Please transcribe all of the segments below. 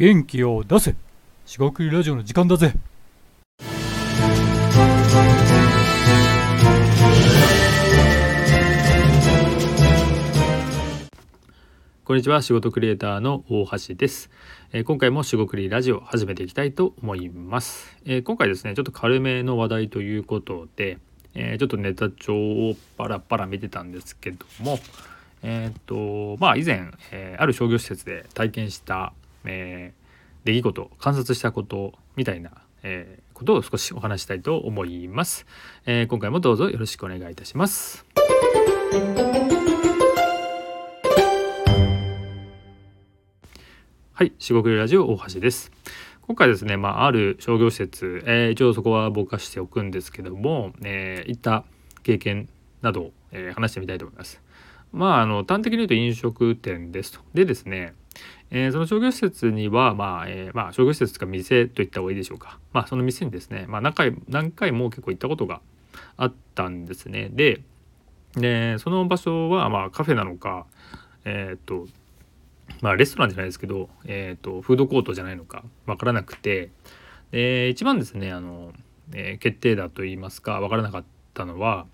元気を出せ。四国ラジオの時間だぜ。こんにちは。仕事クリエイターの大橋です、えー今回も仕事クリラジオ始めていきたいと思います、えー今回ですねちょっと軽めの話題ということで、えーちょっとネタ帳をパラパラ見てたんですけどもえーっとまあ以前、えーある商業施設で体験した、えー出来事観察したことみたいな、えーことを少しお話したいと思います、えー今回もどうぞよろしくお願いいたしますはい、四国ラジオ大橋です。今回ですね、まあ、ある商業施設、えー一応そこはぼかしておくんですけども、えー行った経験などを、えー話してみたいと思います。まあ、あの端的に言うと飲食店ですと。でですね、えーその商業施設には、まあえーまあ、商業施設とか店といった方がいいでしょうか。まあ、その店にですね、まあ、何回何回も結構行ったことがあったんですね。で、でその場所は、まあ、カフェなのか、えーとまあレストランじゃないですけど、えー、とフードコートじゃないのかわからなくてで一番ですねあの、え決定打といいますかわからなかったのは、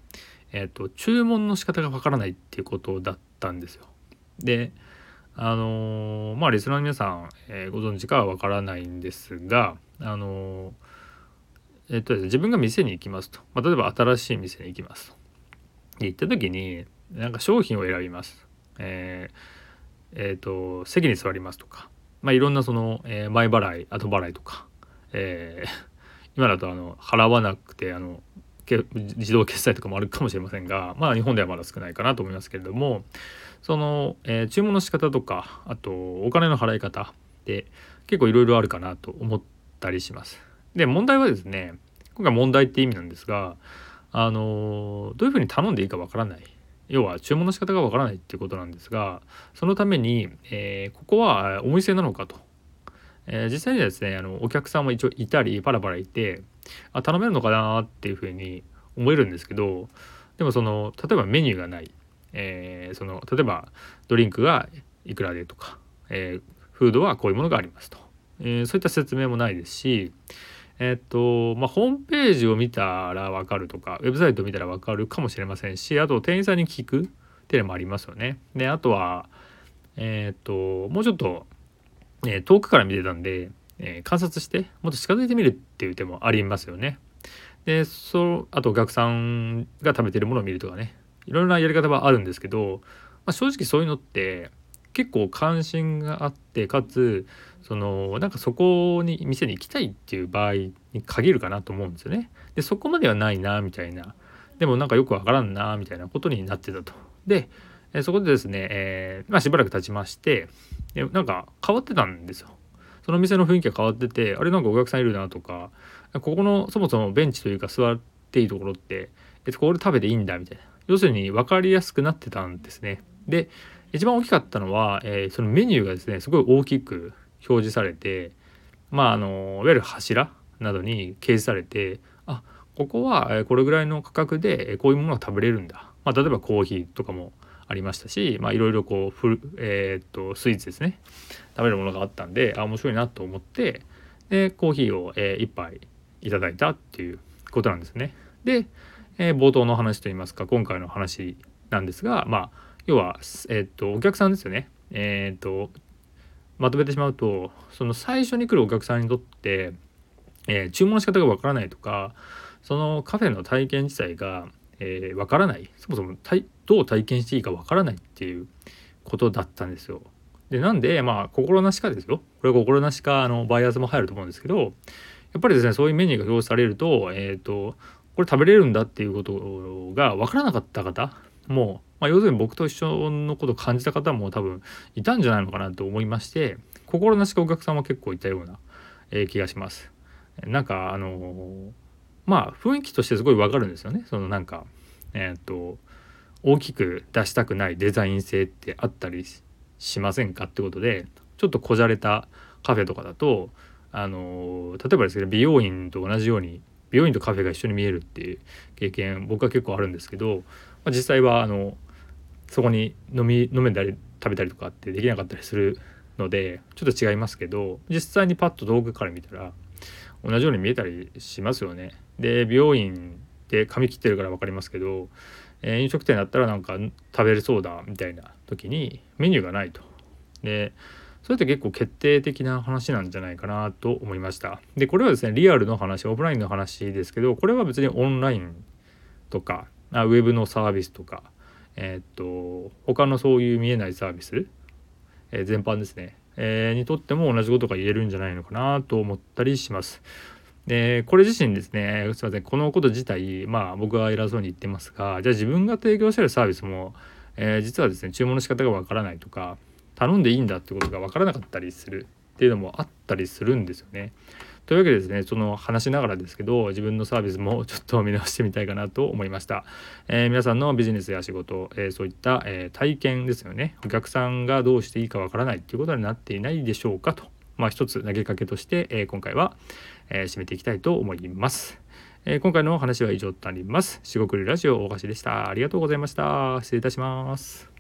えー、と注文の仕方がわからないっていうことだったんですよ。であのーまあリスナーの皆さん、えーご存知かはわからないんですがあのえっとですね、自分が店に行きますと、まあ、例えば新しい店に行きますと。で行った時になんか商品を選びます。えーえー、と席に座りますとか、まあ、いろんなその、えー前払い後払いとか、えー今だとあの払わなくてあの自動決済とかもあるかもしれませんが、まあ、日本ではまだ少ないかなと思いますけれどもその、えー注文の仕方とかあとお金の払い方って結構いろいろあるかなと思ったりします。で問題はですね今回問題って意味なんですがあのどういうふうに頼んでいいかわからない要は注文の仕方がわからないっていうことなんですがそのために、えーここはお店なのかと、えー実際にはですねあのお客さんも一応いたりパラパラいてあ頼めるのかなっていうふうに思えるんですけどでもその例えばメニューがない、えーその例えばドリンクがいくらでとか、えーフードはこういうものがありますと、えーそういった説明もないですしえっとまあ、ホームページを見たら分かるとかウェブサイトを見たら分かるかもしれませんしあと店員さんに聞くっていうのもありますよね。であとはえっともうちょっと、え遠くから見てたんで、えー観察してもっと近づいてみるっていう手もありますよね。でそあとお客さんが食べてるものを見るとかねいろんなやり方はあるんですけど、まあ、正直そういうのって結構関心があってかつそのなんかそこに店に行きたいっていう場合に限るかなと思うんですよね。でそこまではないなみたいなでもなんかよくわからんなみたいなことになってたと。でそこでですね、えーまあ、しばらく経ちましてでなんか変わってたんですよ。その店の雰囲気が変わっててあれなんかお客さんいるなとかここのそもそもベンチというか座っていいところって、えっと、これ食べていいんだみたいな要するに分かりやすくなってたんですね。で一番大きかったのは、えーそのメニューがですねすごい大きく表示されてまああのいわゆる柱などに掲示されてあここはこれぐらいの価格でこういうものが食べれるんだ、まあ、例えばコーヒーとかもありましたしまあいろいろこうフル、えーっとスイーツですね食べるものがあったんであ面白いなと思ってでコーヒーを、え1杯いただいたっていうことなんですね。で、えー冒頭の話といいますか今回の話なんですがまあ要は、えーっとお客さんですよね。えーっとまとめてしまうとその最初に来るお客さんにとって、えー注文の仕方がわからないとかそのカフェの体験自体がえーわからないそもそも体どう体験していいかわからないっていうことだったんですよ。でなんでまあ心なしかですよこれは心なしかあのバイアスも入ると思うんですけどやっぱりですねそういうメニューが表示されると,、えー、とこれ食べれるんだっていうことが分からなかった方も、まあ、要するに僕と一緒のことを感じた方も多分いたんじゃないのかなと思いまして心なしかお客さんは結構いたような、えー気がします。なんかあのーまあ雰囲気としてすごいわかるんですよね。そのなんかえっ、と大きく出したくないデザイン性ってあったりししませんかってことでちょっとこじゃれたカフェとかだとあの例えばですけど美容院と同じように美容院とカフェが一緒に見えるっていう経験僕は結構あるんですけど、まあ、実際はあのそこに飲み飲めたり食べたりとかってできなかったりするのでちょっと違いますけど実際にパッと道具から見たら同じように見えたりしますよね。で美容院で髪切ってるから分かりますけど、えー、飲食店だったらなんか食べれそうだみたいな時にメニューがないと。でそれって結構決定的な話なんじゃないかなと思いました。でこれはですねリアルの話オフラインの話ですけどこれは別にオンラインとかあウェブのサービスとかえー、っと他のそういう見えないサービス、えー、全般ですね、えー、にとっても同じことが言えるんじゃないのかなと思ったりします。でこれ自身ですねすいませんこのこと自体まあ僕は偉そうに言ってますがじゃあ自分が提供してるサービスも、えー、実はですね注文の仕方がわからないとか頼んでいいんだってことが分からなかったりするっていうのもあったりするんですよね。というわけでですねその話しながらですけど自分のサービスもちょっと見直してみたいかなと思いました、えー、皆さんのビジネスや仕事、えー、そういった、えー、体験ですよね。お客さんがどうしていいかわからないっていうことになっていないでしょうかと。まあ一つ投げかけとして、え今回は、え締めていきたいと思いますえ今回の話は以上となります。しごくりラジオ大橋でした。ありがとうございました。失礼いたします。